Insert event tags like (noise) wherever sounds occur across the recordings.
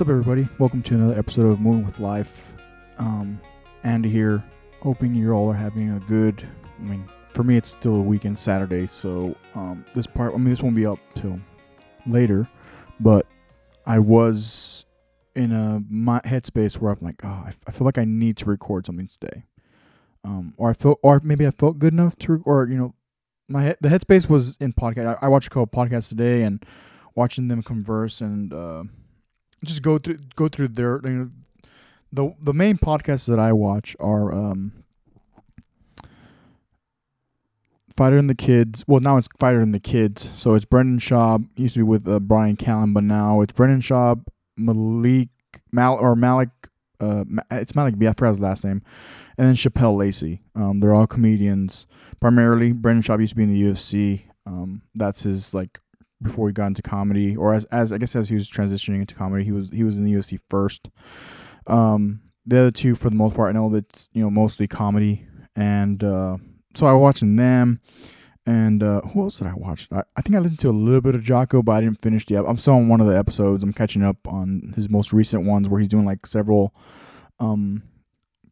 What's up, everybody? Welcome to another episode of Moving with Life. Um, here. Hoping you all are having a good. I mean, for me, it's still a weekend Saturday, so um, this part. I mean, this won't be up till later, but I was in a my headspace where I'm like, oh, I, I feel like I need to record something today, um, or I felt, or maybe I felt good enough to, or you know, my head, the headspace was in podcast. I, I watched a couple podcasts today and watching them converse and uh, just go through go through their you know the the main podcasts that I watch are um Fighter and the Kids. Well, now it's Fighter and the Kids. So it's Brendan Schaub. He used to be with uh, Bryan Callen, but now it's Brendan Schaub, Malik Mal or Malik. Uh, it's Malik B. I forgot his last name, and then Chappelle Lacey. Um, they're all comedians primarily. Brendan Schaub used to be in the UFC. Um, that's his like before he got into comedy, or as as I guess as he was transitioning into comedy, he was he was in the UFC first. Um, the other two, for the most part, I know that's you know mostly comedy, and uh, so I was watching them. And uh, who else did I watch? I, I think I listened to a little bit of Jocko, but I didn't finish the. I'm still on one of the episodes. I'm catching up on his most recent ones where he's doing like several um,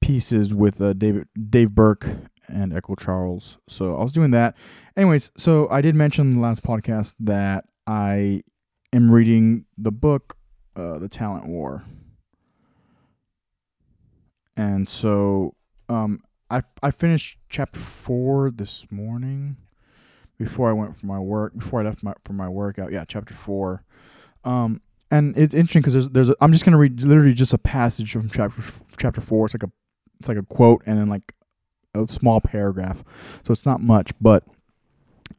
pieces with uh, David Dave Berke and Echo Charles. So I was doing that. Anyways, so I did mention the last podcast that I am reading the book, uh, The Talent War. And so um, I, I finished chapter four this morning before I went for my work, before I left my, for my workout. Yeah, chapter four. Um, and it's interesting because there's, there's, a, I'm just to read literally just a passage from chapter, chapter four. It's like a, it's like a quote and then like a small paragraph, so it's not much. But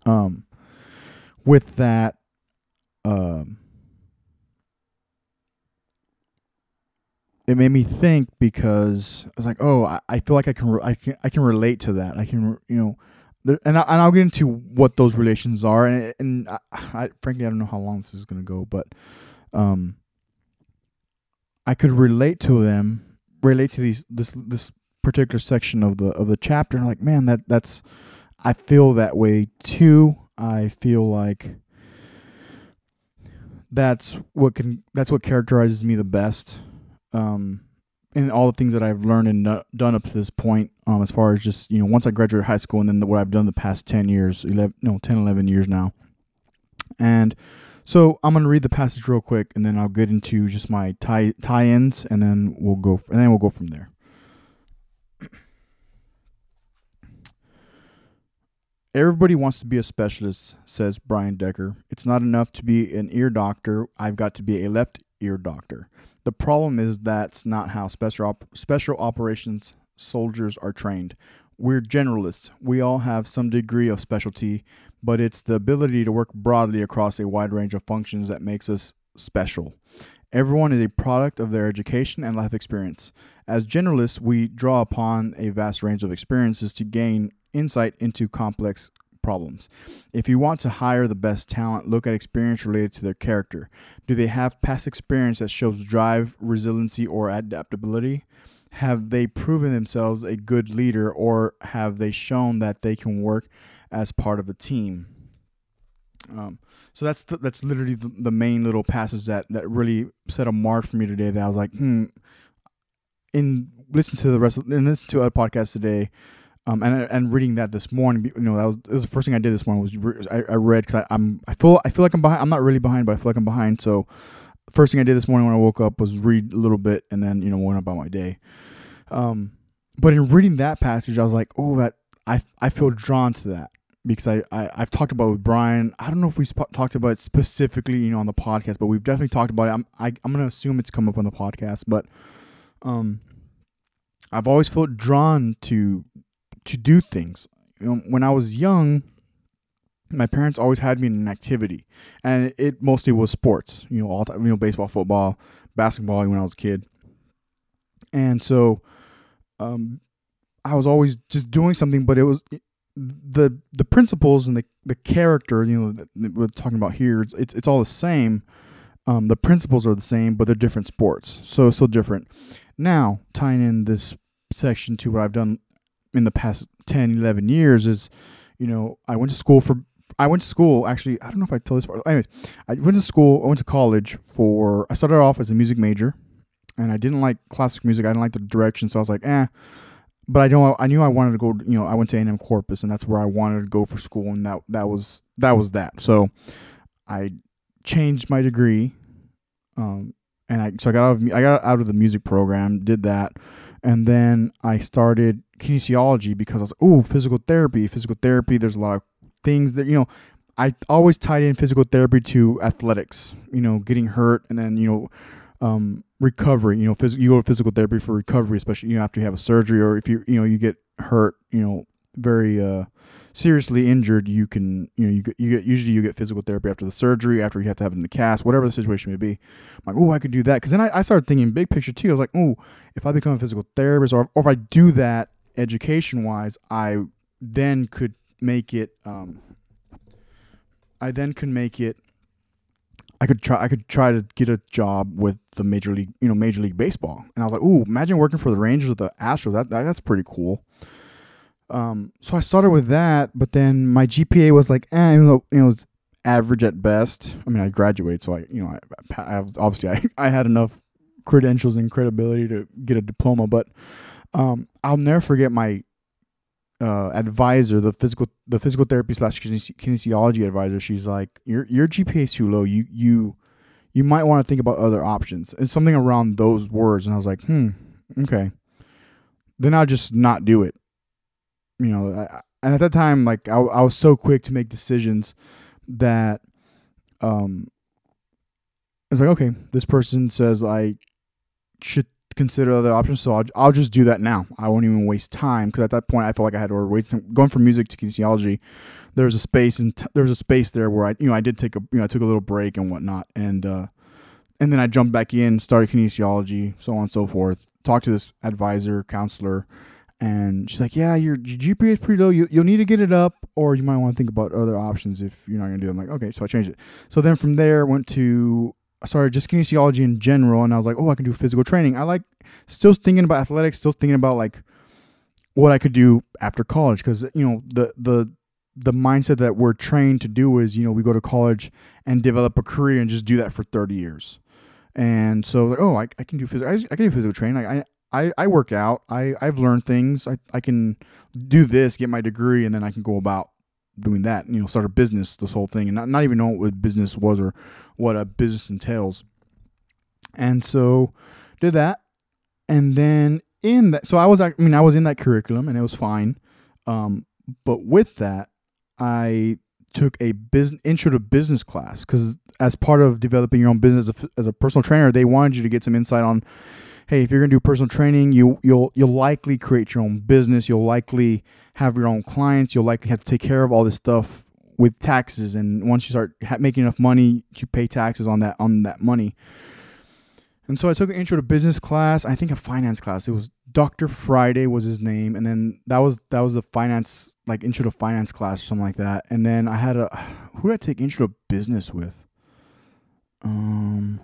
um, with that, um, it made me think because I was like, oh, I, I feel like I can, re- I can, I can relate to that. I can, you know, there, and I, and I'll get into what those relations are, and and I, I frankly I don't know how long this is gonna go, but um, I could relate to them, relate to these this this particular section of the of the chapter and like man that that's I feel that way too. I feel like that's what can that's what characterizes me the best um in all the things that I've learned and done up to this point um as far as just you know once I graduated high school and then what I've done the past 10 years 11 no 10 11 years now and so I'm gonna read the passage real quick and then I'll get into just my tie tie-ins and then we'll go and then we'll go from there Everybody wants to be a specialist, says Brian Decker. It's not enough to be an ear doctor. I've got to be a left ear doctor. The problem is that's not how special op- special operations soldiers are trained. We're generalists. We all have some degree of specialty, but it's the ability to work broadly across a wide range of functions that makes us special. Everyone is a product of their education and life experience. As generalists, we draw upon a vast range of experiences to gain insight into complex problems. If you want to hire the best talent, look at experience related to their character. Do they have past experience that shows drive, resiliency, or adaptability? Have they proven themselves a good leader, or have they shown that they can work as part of a team? Um, so that's the, that's literally the, the, main little passage that that really set a mark for me today. That I was like, hmm. In listen to the rest of, and listen to other podcasts today, um, and and reading that this morning, you know, that was, that was the first thing I did this morning was re- I, I read because I'm I feel I feel like I'm behind. I'm not really behind, but I feel like I'm behind. So, first thing I did this morning when I woke up was read a little bit, and then you know went about my day. Um, but in reading that passage, I was like, oh, that I I feel drawn to that because I, I I've talked about with Brian. I don't know if we sp- talked about it specifically, you know, on the podcast, but we've definitely talked about it. I'm I, I'm gonna assume it's come up on the podcast, but um, I've always felt drawn to to do things. You know, when I was young, my parents always had me in an activity, and it mostly was sports. You know, all you know, baseball, football, basketball when I was a kid, and so, um, I was always just doing something. But it was the the principles and the the character. You know, that we're talking about here. It's it's, it's all the same. Um, the principles are the same, but they're different sports. So so different. Now tying in this section to what I've done in the past 10, 11 years is, you know, I went to school for, I went to school. Actually, I don't know if I told this part. Anyways, I went to school. I went to college for. I started off as a music major, and I didn't like classic music. I didn't like the direction, so I was like, eh. But I know I knew I wanted to go. You know, I went to A&M Corpus, and that's where I wanted to go for school, and that that was that was that. So I changed my degree, um, and I so I got out of I got out of the music program, did that, and then I started kinesiology because I was oh physical therapy, physical therapy. There's a lot of things that you know. I always tied in physical therapy to athletics. You know, getting hurt and then you know. Um, recovery, you know, phys- you go to physical therapy for recovery, especially you know after you have a surgery or if you you know you get hurt, you know, very uh, seriously injured, you can you know you get, you get usually you get physical therapy after the surgery, after you have to have it in the cast, whatever the situation may be. I'm like, oh, I could do that because then I, I started thinking big picture too. I was like, oh, if I become a physical therapist or, or if I do that education wise, I then could make it. Um, I then could make it. I could try. I could try to get a job with the major league, you know, major league baseball. And I was like, "Ooh, imagine working for the Rangers or the Astros. That, that that's pretty cool." Um, so I started with that, but then my GPA was like, eh, you know, it was average at best. I mean, I graduated, so I, you know, I, I obviously I, (laughs) I had enough credentials and credibility to get a diploma, but um, I'll never forget my uh, advisor, the physical the physical therapy slash kinesiology advisor. She's like, your your GPA is too low. You you you might want to think about other options. It's something around those words, and I was like, hmm, okay. Then I'll just not do it you know, I, and at that time, like I, I was so quick to make decisions that, um, it's like okay, this person says I should consider other options, so I'll, I'll just do that now. I won't even waste time because at that point I felt like I had to wait. Going from music to kinesiology, there was a space and t- there was a space there where I, you know, I did take a, you know, I took a little break and whatnot, and uh, and then I jumped back in, started kinesiology, so on and so forth. Talked to this advisor, counselor, and she's like, "Yeah, your, GPA is pretty low. You you'll need to get it up, or you might want to think about other options if you're not gonna do." It. I'm like, "Okay," so I changed it. So then from there, went to sorry, just kinesiology in general, and I was like, "Oh, I can do physical training." I like still thinking about athletics, still thinking about like what I could do after college because you know the the the mindset that we're trained to do is you know we go to college and develop a career and just do that for 30 years and so like oh I, I can do physical I, I can do physical training I, I, I work out. I, I've learned things. I, I can do this, get my degree, and then I can go about doing that, you know, start a business, this whole thing, and not, not even know what business was or what a business entails. And so did that. And then in that, so I was, I mean, I was in that curriculum and it was fine. Um, but with that, I took a business intro to business class because as part of developing your own business as a, as a personal trainer, they wanted you to get some insight on hey, if you're going to do personal training, you you'll you'll likely create your own business. You'll likely have your own clients. You'll likely have to take care of all this stuff with taxes. And once you start ha- making enough money, you pay taxes on that on that money. And so I took an intro to business class. I think a finance class. It was Dr. Friday was his name, and then that was that was a finance like intro to finance class or something like that. And then I had a who did I take intro to business with? Um,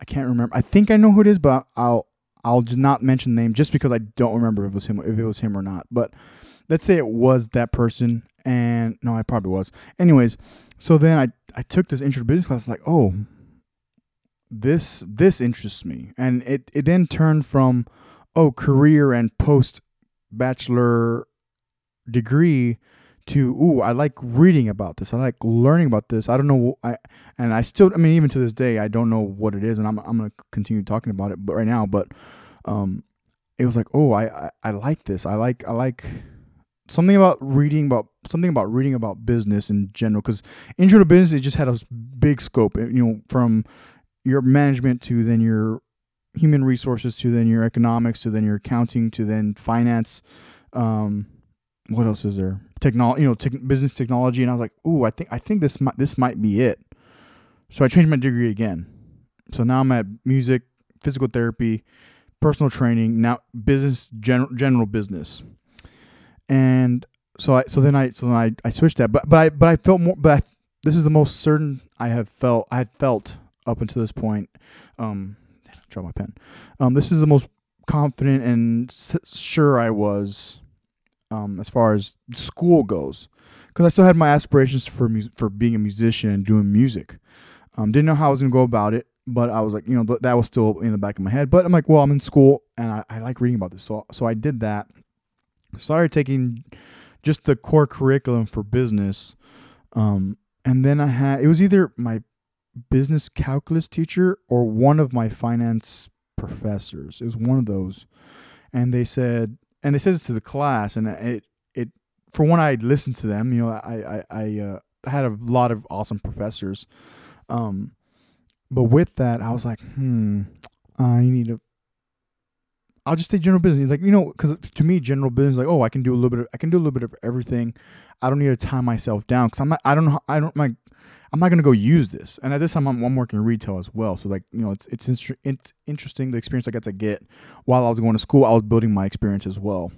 I can't remember. I think I know who it is, but I'll I'll not mention the name just because I don't remember if it was him if it was him or not. But let's say it was that person, and no, I probably was. Anyways, so then I I took this intro to business class, like oh, this this interests me, and it it then turned from oh career and post bachelor degree to ooh i like reading about this. I like learning about this. I don't know i and i still i mean even to this day i don't know what it is and i'm, I'm gonna continue talking about it but right now but um it was like oh I, I i like this. I like i like something about reading about something about reading about business in general. Because intro to business it just had a big scope you know from your management to then your human resources to then your economics to then your accounting to then finance. Um what else is there? Technology, you know, te- business technology, and I was like, ooh, I think I think this might this might be it. So I changed my degree again. So now I'm at music, physical therapy, personal training, now business general general business, and so I so then I so then I, I switched that, but but I but I felt more, but I, this is the most certain I have felt I had felt up until this point. Um, drop my pen. Um, this is the most confident and sure I was um, as far as school goes. because I still had my aspirations for mus- for being a musician and doing music. Um, didn't know how I was gonna go about it, but I was like, you know, th- that was still in the back of my head. But I'm like, well, I'm in school and I, I like reading about this, so so I did that. Started taking just the core curriculum for business, um, and then I had it was either my business calculus teacher or one of my finance professors. It was one of those, and they said, and they said this to the class, and it it for one I listened to them. You know, I I I, uh, had a lot of awesome professors, um, but with that I was like, hmm, I need to. I'll just say general business. Like you know, because to me, general business, like oh, I can do a little bit. Of, I can do a little bit of everything. I don't need to tie myself down because I'm not. I don't know. I don't like. I'm not gonna go use this. And at this time, I'm, I'm working retail as well. So like you know, it's it's it's interesting the experience I got to get while I was going to school. I was building my experience as well,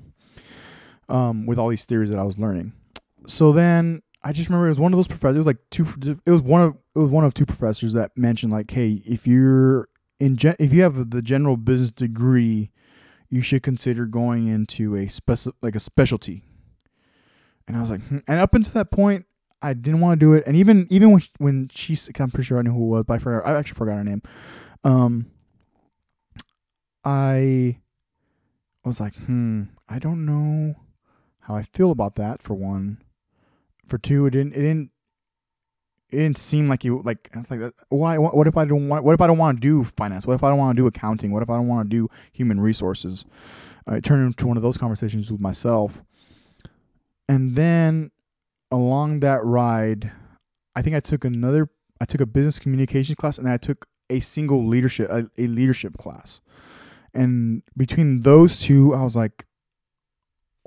um, with all these theories that I was learning. So then I just remember it was one of those professors. It was like two. It was one of it was one of two professors that mentioned like, hey, if you're in gen- if you have the general business degree, you should consider going into a speci- like a specialty. And I was like, hmm. and up until that point, I didn't want to do it. And even even when she, when she, I'm pretty sure I knew who it was, but I forgot. I actually forgot her name. Um, I was like, hmm, I don't know how I feel about that. For one, for two, it didn't it didn't it didn't seem like you like like. Why? What, what if I don't want? What if I don't want to do finance? What if I don't want to do accounting? What if I don't want to do human resources? Uh, it turned into one of those conversations with myself. And then along that ride, I think I took another. I took a business communications class, and I took a single leadership a, a leadership class. And between those two, I was like,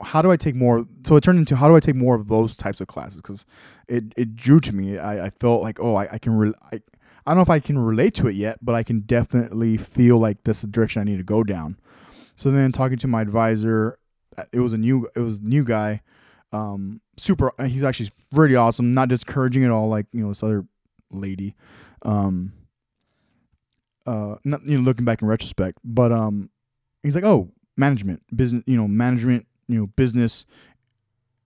how do I take more? So it turned into how do I take more of those types of classes? Because it, it drew to me. I, I felt like, oh, I, I can, re- I, I don't know if I can relate to it yet, but I can definitely feel like this is the direction I need to go down. So then talking to my advisor, uh, it was a new, it was new guy, um, super. He's actually really awesome, not discouraging at all, like you know this other lady. Um, uh, not you know looking back in retrospect, but um, he's like, oh, management, business, you know, management you know business.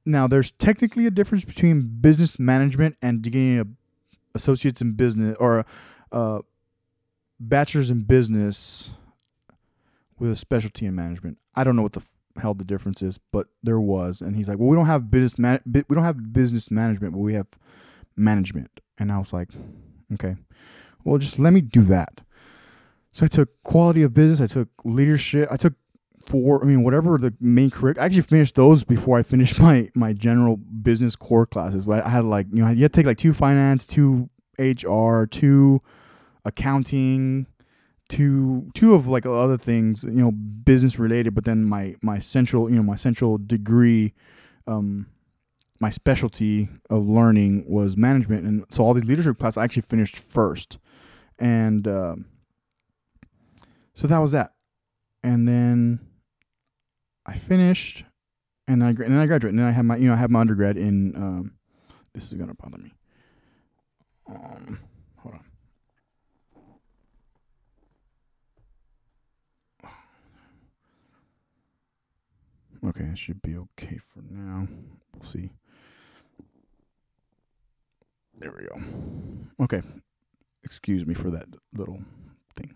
Now, there's technically a difference between business management and getting a associates in business or a, a bachelor's in business with a specialty in management. I don't know what the hell the difference is, but there was, and he's like, "Well, we don't have business man- we don't have business management, but we have management." And I was like, "Okay, well, just let me do that." So I took quality of business, I took leadership, I took four, I mean, whatever the main curriculum. I actually finished those before I finished (laughs) my my general business core classes. But I had like, you know, you had to take like two finance, two HR, two accounting, two two of like other things, you know, business related. But then my my central, you know, my central degree, um, my specialty of learning was management, and so all these leadership classes I actually finished first, and uh, so that was that, and then I finished, and then I and then I graduated, and then I had my you know I have my undergrad in. Um, this is gonna bother me. Um, hold on. Okay, it should be okay for now. We'll see. There we go. Okay. Excuse me for that little thing.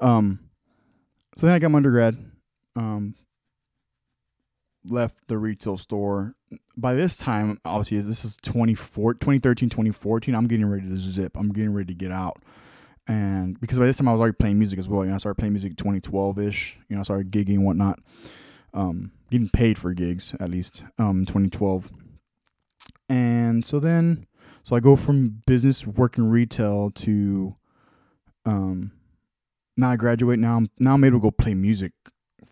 Um so then I got my undergrad. Um left the retail store. By this time, obviously, this is 24, 2013, 2014. I'm getting ready to zip. I'm getting ready to get out. And because by this time I was already playing music as well. You know, I started playing music 2012 ish. You know, I started gigging and whatnot. Um, getting paid for gigs at least. Um, 2012. And so then, so I go from business working retail to, um, now I graduate. Now I'm now I'm able to go play music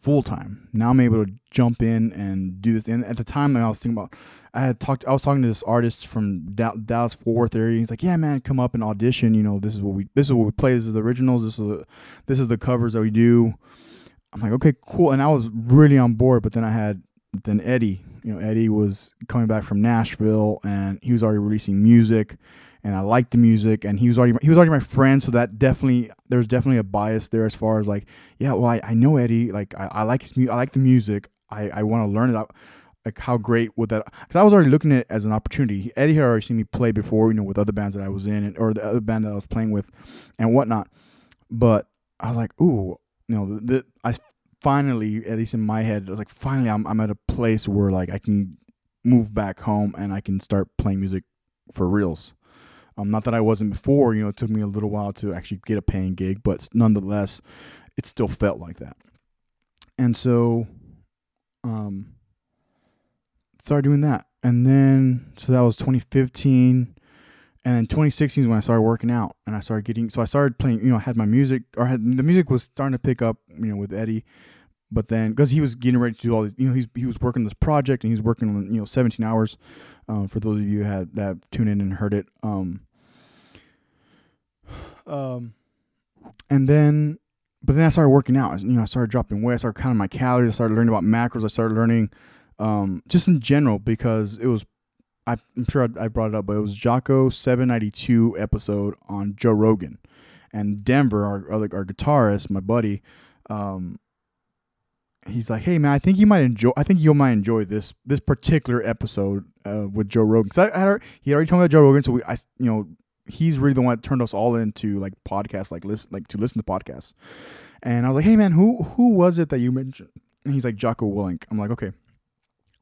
full time. Now I'm able to jump in and do this. And at the time, I was thinking about, I had talked, I was talking to this artist from Dallas Fort Worth area. He's like, "Yeah, man, come up and audition. You know, this is what we, this is what we play. This is the originals. This is the, this is the covers that we do." I'm like, "Okay, cool." And I was really on board. But then I had then Eddie. You know, Eddie was coming back from Nashville, and he was already releasing music and I liked the music, and he was already he was already my friend, so that definitely there was definitely a bias there as far as like, yeah, well, I, I know Eddie, like I, I like his mu- I like the music, I, I want to learn it. Like how great would that? Because I was already looking at it as an opportunity. Eddie had already seen me play before, you know, with other bands that I was in, and, or the other band that I was playing with, and whatnot. But I was like, ooh, you know, the, the I finally, at least in my head, I was like, finally, I'm I'm at a place where like I can move back home and I can start playing music for reals. Um, not that I wasn't before, you know, it took me a little while to actually get a paying gig, but nonetheless, it still felt like that. And so, um, started doing that. And then, so that was 2015. And then 2016 is when I started working out and I started getting, so I started playing, you know, I had my music or had, the music was starting to pick up, you know, with Eddie. But then, because he was getting ready to do all these, you know, he's, he was working this project and he was working on, you know, 17 hours. Um, for those of you had that tuned in and heard it. Um, (sighs) um, and then, but then I started working out. You know, I started dropping weight. I started counting my calories. I started learning about macros. I started learning, um, just in general because it was. I'm sure I, brought it up, but it was Jocko 792 episode on Joe Rogan, and Denver, our our, our guitarist, my buddy, um, he's like, "Hey man, I think you might enjoy. I think you might enjoy this this particular episode uh, with Joe Rogan." Because I, I he already told me about Joe Rogan, so we, I, you know, he's really the one that turned us all into like podcasts, like listen, like to listen to podcasts. And I was like, "Hey man, who who was it that you mentioned?" And he's like, "Jocko Willink." I'm like, "Okay,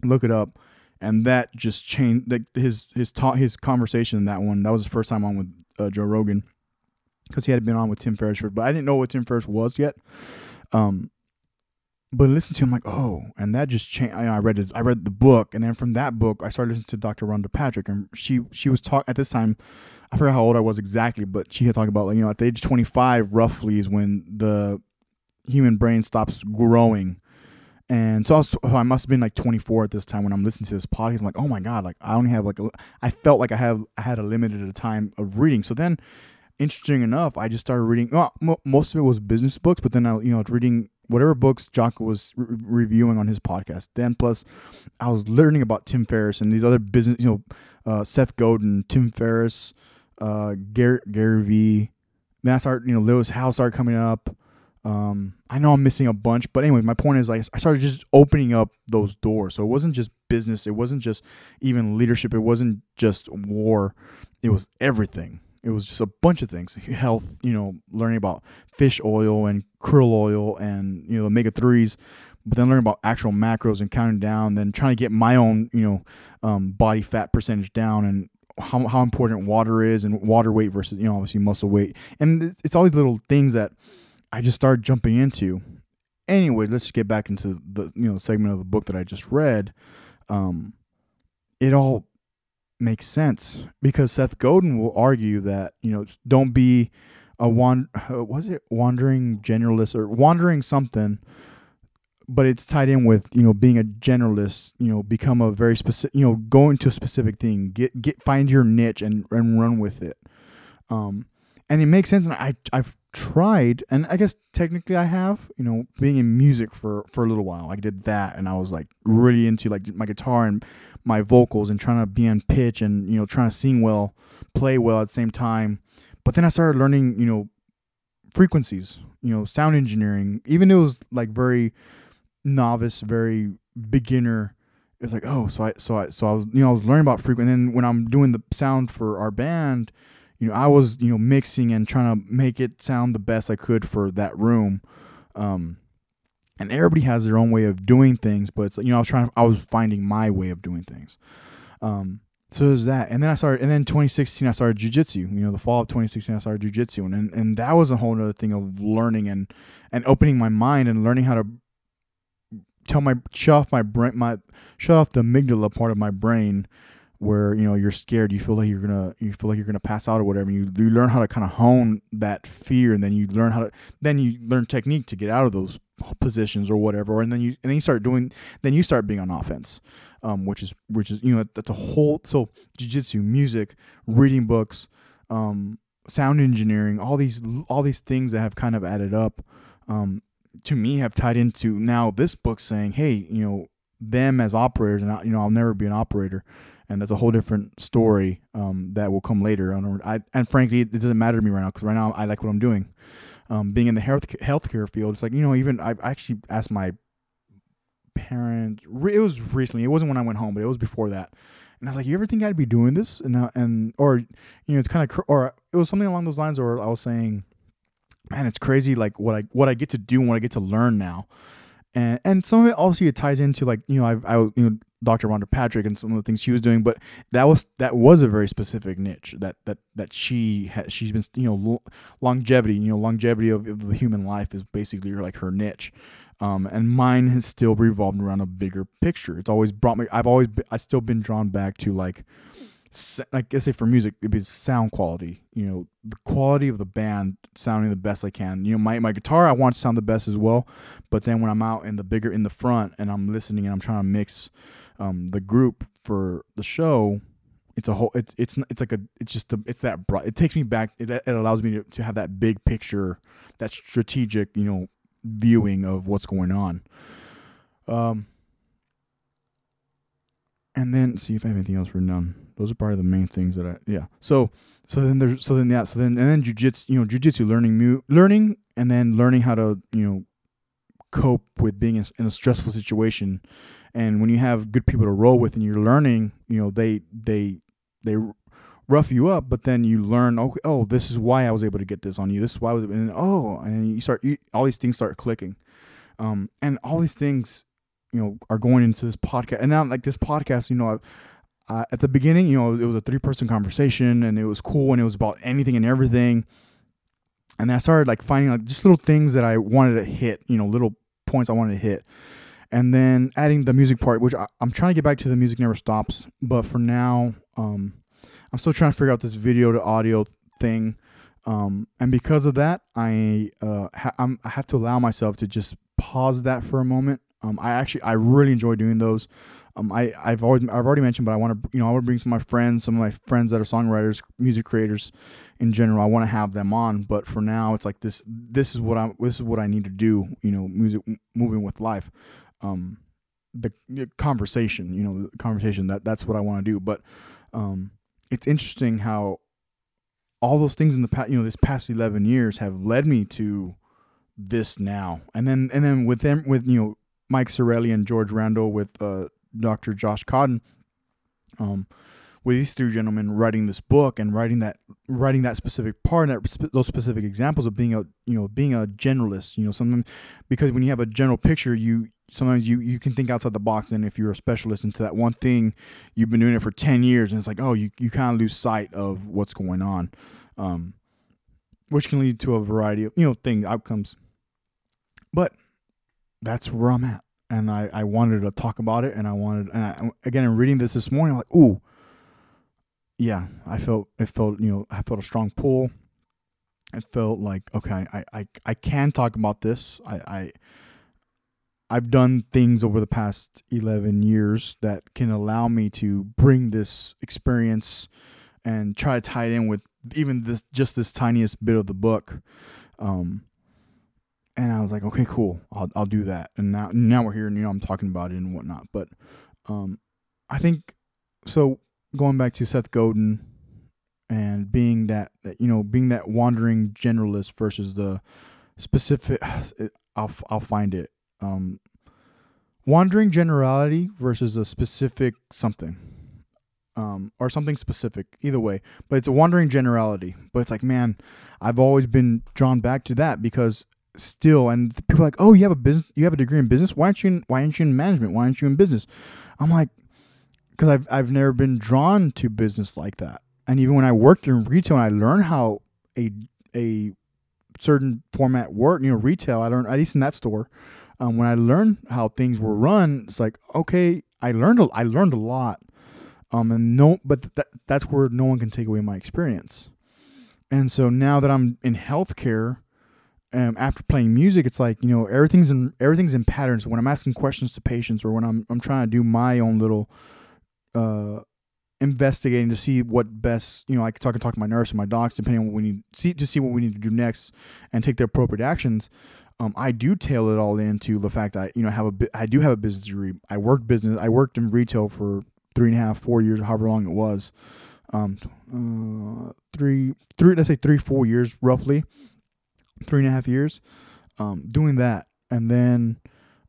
look it up." And that just changed like his his ta- his conversation in that one. That was the first time on with uh, Joe Rogan because he had been on with Tim Ferriss, but I didn't know what Tim Ferriss was yet. Um, but listen to him like oh and that just changed I, I read his, I read the book and then from that book I started listening to Dr. Rhonda Patrick and she she was talk at this time I forgot how old I was exactly but she had talked about like you know at the age 25 roughly is when the human brain stops growing and so I, was, I must have been like 24 at this time when I'm listening to this podcast I'm like oh my god like I only have like a, I felt like I had I had a limited time of reading so then interesting enough I just started reading well, most of it was business books but then I you know I was reading whatever books Jocko was re- reviewing on his podcast. Then plus, I was learning about Tim Ferriss and these other business, you know, uh, Seth Godin, Tim Ferriss, uh, Gary, Gary V. Then I started, you know, Lewis Howes started coming up. Um, I know I'm missing a bunch, but anyway, my point is like I started just opening up those doors. So it wasn't just business, it wasn't just even leadership, it wasn't just war, it was everything. It was just a bunch of things. Health you know learning about fish oil and krill oil and you know omega 3s but then learning about actual macros and counting down then trying to get my own you know um, body fat percentage down and how, how important water is and water weight versus you know obviously muscle weight. And it's all these little things that i just started jumping into. Anyway let's just get back into the you know segment of the book that i just read. Um, it all makes sense because Seth Godin will argue that you know don't be a one uh, was it wandering generalist or wandering something but it's tied in with you know being a generalist you know become a very specific you know go into a specific thing get get find your niche and and run with it. Um and it makes sense and i i've tried and i guess technically i have you know being in music for for a little while. I did that and i was like really into like my guitar and my vocals and trying to be on pitch and you know trying to sing well play well at the same time. But then i started learning you know frequencies you know sound engineering. Even though it was like very novice very beginner it was like oh so i so i so i was you know i was learning about frequency and then when i'm doing the sound for our band you know, I was, you know, mixing and trying to make it sound the best I could for that room. Um, and everybody has their own way of doing things, but you know, I was trying, I was finding my way of doing things. Um, so there's that, and then I started, and then 2016 I started jujitsu. You know, the fall of 2016 I started jujitsu, and, and and that was a whole other thing of learning and and opening my mind and learning how to tell my shut off my brain, my shut off the amygdala part of my brain where you know you're scared you feel like you're gonna you feel like you're gonna pass out or whatever you, you learn how to kind of hone that fear and then you learn how to then you learn technique to get out of those positions or whatever and then you and then you start doing then you start being on offense um, which is which is you know that's a whole so jiu-jitsu music reading books um, sound engineering all these all these things that have kind of added up um, to me have tied into now this book saying hey you know them as operators and I, you know I'll never be an operator and that's a whole different story um, that will come later. I, and frankly, it doesn't matter to me right now because right now I like what I'm doing. Um, being in the health healthcare field, it's like you know, even I've actually asked my parents. It was recently. It wasn't when I went home, but it was before that. And I was like, "You ever think I'd be doing this?" And uh, and or you know, it's kind of or it was something along those lines. Or I was saying, "Man, it's crazy like what I what I get to do and what I get to learn now." And and some of it also it ties into like you know I I you know Dr. Rhonda Patrick and some of the things she was doing, but that was that was a very specific niche that that that she has. She's been you know longevity. You know longevity of, of the human life is basically like her niche. Um, and mine has still revolved around a bigger picture. It's always brought me. I've always been, I still been drawn back to like like I say for music, it'd be sound quality. You know, the quality of the band sounding the best I can. You know, my my guitar I want to sound the best as well, but then when I'm out in the bigger in the front and I'm listening and I'm trying to mix um, the group for the show, it's a whole. It's it's it's like a. It's just a, it's that broad. It takes me back. It, it allows me to, to have that big picture, that strategic, you know, viewing of what's going on. Um, and then see if I have anything else written down. Those are probably the main things that I yeah. So so then there's so then yeah so then and then jujitsu you know jujitsu learning mu- learning and then learning how to you know cope with being in, in a stressful situation and when you have good people to roll with and you're learning you know they they they rough you up but then you learn oh, oh this is why i was able to get this on you. This is why i was and oh and you start you, all these things start clicking. Um and all these things you know are going into this podcast and now like this podcast you know uh, at the beginning you know it was a three person conversation and it was cool and it was about anything and everything. And i started like finding like just little things that i wanted to hit you know little points i wanted to hit and then adding the music part which I, am trying to get back to the music never stops but for now um i'm still trying to figure out this video to audio thing um and because of that i uh ha- i have to allow myself to just pause that for a moment um, I actually I really enjoy doing those. Um, I I've always I've already mentioned, but I want to you know I want to bring some of my friends, some of my friends that are songwriters, music creators, in general. I want to have them on, but for now it's like this. This is what I'm. this is what I need to do. You know, music moving with life. Um, the, conversation, you know, the conversation that that's what I want to do. But um, it's interesting how all those things in the past, you know, this past eleven years have led me to this now, and then and then with them with you know Mike Sarraille and George Randle with uh, Dr. Josh Cotton. Um, with these three gentlemen writing this book and writing that writing that specific part that those specific examples of being a you know being a generalist you know sometimes because when you have a general picture you sometimes you you can think outside the box and if you're a specialist into that one thing you've been doing it for 10 years and it's like oh you, you kind of lose sight of what's going on um, which can lead to a variety of you know things outcomes but that's where I'm at. And I, I wanted to talk about it. And I wanted, and I, again, in reading this this morning, I'm like, ooh, yeah, I felt, it felt, you know, I felt a strong pull. It felt like, okay, I, I, I can talk about this. I, I, I've done things over the past 11 years that can allow me to bring this experience and try to tie it in with even this, just this tiniest bit of the book. Um, and I was like, okay, cool, I'll I'll do that. And now now we're here, and you know I'm talking about it and whatnot. But um, I think so. Going back to Seth Godin and being that you know being that wandering generalist versus the specific. (sighs) I'll I'll find it. Um, wandering generality versus a specific something. Um, or something specific, either way. But it's a wandering generality. But it's like, man, I've always been drawn back to that because still and people are like oh you have a business you have a degree in business why aren't you in, why aren't you in management why aren't you in business i'm like because I've, I've never been drawn to business like that and even when i worked in retail and i learned how a a certain format worked you know retail i learned at least in that store um, when i learned how things were run it's like okay i learned a, i learned a lot um and no but that, that's where no one can take away my experience and so now that i'm in healthcare um, after playing music, it's like you know everything's in everything's in patterns. When I'm asking questions to patients, or when I'm I'm trying to do my own little uh, investigating to see what best you know, I can talk and talk to my nurse and my docs, depending on what we need see to see what we need to do next and take the appropriate actions. Um, I do tail it all into the fact that I, you know have a I do have a business degree. I worked business. I worked in retail for three and a half, four years, however long it was. Um, uh, three, three, let's say three, four years roughly three and a half years um, doing that, and then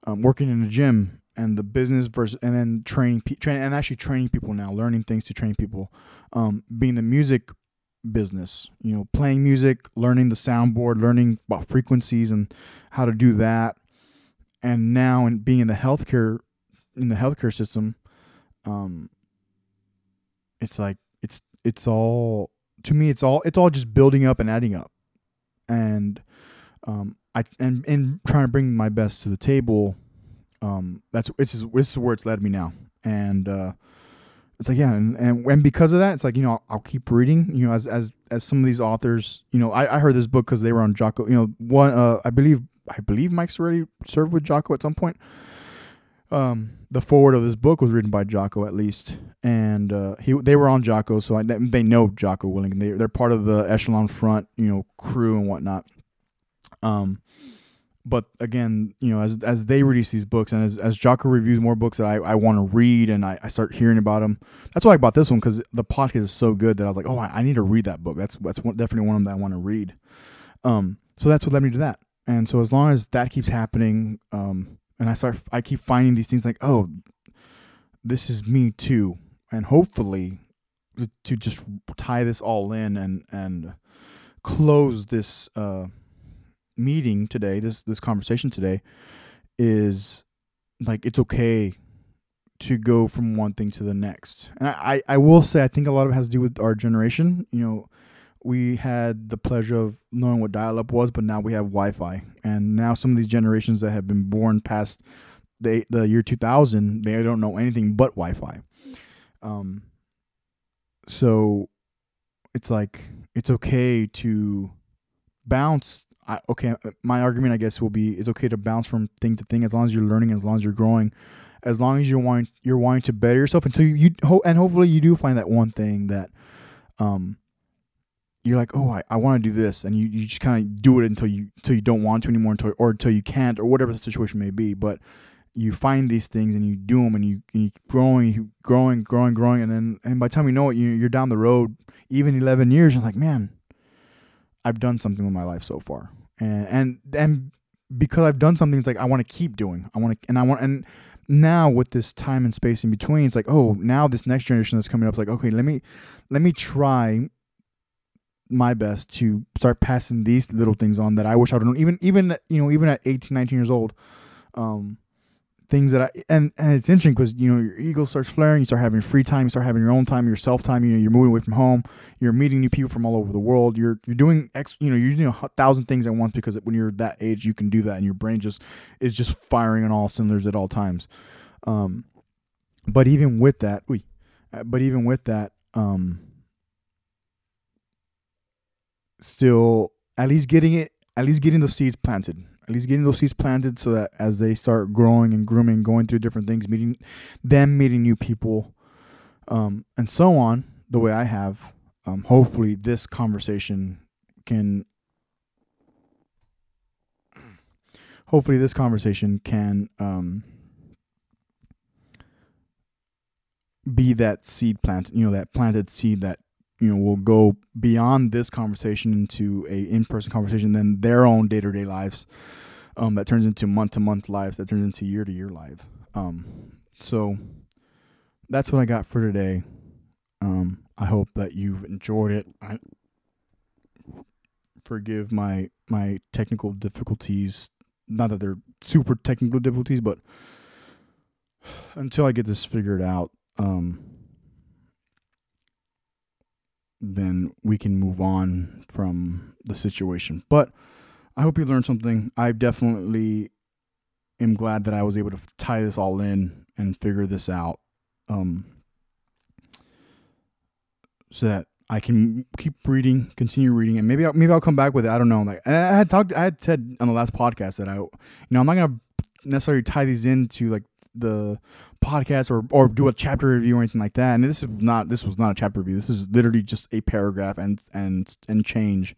um, working in a gym and the business versus and then training pe- train and actually training people now, learning things to train people. Um, being the music business, you know, playing music, learning the soundboard, learning about frequencies and how to do that, and now and being in the healthcare in the healthcare system, um, it's like it's it's all to me it's all it's all just building up and adding up, and um, I and and trying to bring my best to the table. Um, that's is this is where it's led me now, and uh, it's like yeah, and, and and because of that, it's like you know I'll, I'll keep reading. You know, as as as some of these authors, you know, I, I heard this book because they were on Jocko. You know, one uh, I believe I believe Mike's already served with Jocko at some point. Um, the forward of this book was written by Jocko at least, and uh, he they were on Jocko, so I, they know Jocko Willink. They they're part of the Echelon Front, you know, crew and whatnot. Um, but again, you know, as as they release these books and as, as Jocko reviews more books that I, I want to read and I, I start hearing about them, that's why I bought this one because the podcast is so good that I was like, oh, I, I need to read that book. That's that's one, definitely one of them that I want to read. Um, so that's what led me to that. And so as long as that keeps happening, um, and I start, I keep finding these things like, oh, this is me too, and hopefully to just tie this all in and and close this. Uh, meeting today, this this conversation today, is like it's okay to go from one thing to the next. And I, I will say I think a lot of it has to do with our generation. You know, we had the pleasure of knowing what dial up was, but now we have Wi Fi. And now some of these generations that have been born past the the year two thousand, they don't know anything but Wi Fi. Um so it's like it's okay to bounce I, okay, uh, my argument I guess will be it's okay to bounce from thing to thing as long as you're learning, as long as you're growing, as long as you're wanting you're wanting to better yourself until you, you ho- and hopefully you do find that one thing that um you're like oh I, I want to do this and you, you just kind of do it until you until you don't want to anymore until or until you can't or whatever the situation may be but you find these things and you do them and you, and you growing growing growing growing and then and by the time you know it you, you're down the road even 11 years you're like man I've done something with my life so far and and and because I've done something, it's like I want to keep doing. I want to, and I want, and now with this time and space in between, it's like, oh, now this next generation that's coming up is like, okay, let me, let me try my best to start passing these little things on that I wish I would know. Even, even, you know, even at 18, 19 years old, um, things that I and, and it's interesting because you know your ego starts flaring. You start having free time. You start having your own time, your self time. You know you're moving away from home. You're meeting new people from all over the world. You're you're doing ex. You know you're doing a thousand things at once because when you're that age, you can do that, and your brain just is just firing on all cylinders at all times. Um, but even with that, we, uh, but even with that, um, still at least getting it, at least getting the seeds planted at least getting those seeds planted so that as they start growing and grooming, going through different things, meeting them, meeting new people, um, and so on, the way I have, um, hopefully this conversation can, hopefully this conversation can um, be that seed plant, you know, that planted seed that you know will go beyond this conversation into a in-person conversation then their own day-to-day lives um, that turns into month-to-month lives that turns into year-to-year life. Um, so that's what i got for today. Um, i hope that you've enjoyed it. I, forgive my my technical difficulties. Not that they're super technical difficulties but (sighs) until i get this figured out um, then we can move on from the situation. But I hope you learned something. I definitely am glad that I was able to tie this all in and figure this out. Um, so that I can keep reading, continue reading, and maybe I'll, maybe I'll come back with it. I don't know. Like I had talked, I had said on the last podcast that I, you know, I'm not gonna necessarily tie these into like the podcast or or do a chapter review or anything like that. And this is not this was not a chapter review. This is literally just a paragraph and and and change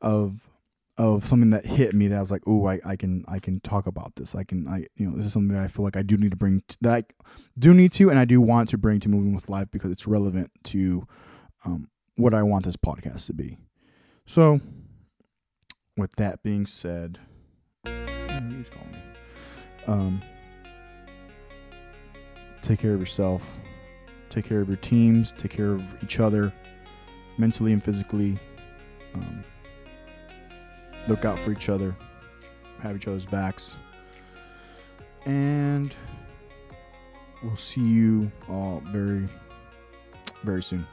of of something that hit me that I was like, oh, I, I can I can talk about this. I can I you know this is something that I feel like I do need to bring to, that I do need to and I do want to bring to moving with life because it's relevant to um, what I want this podcast to be. So, with that being said, um, take care of yourself, take care of your teams, take care of each other, mentally and physically. Um, look out for each other, have each other's backs, and we'll see you all very, very soon.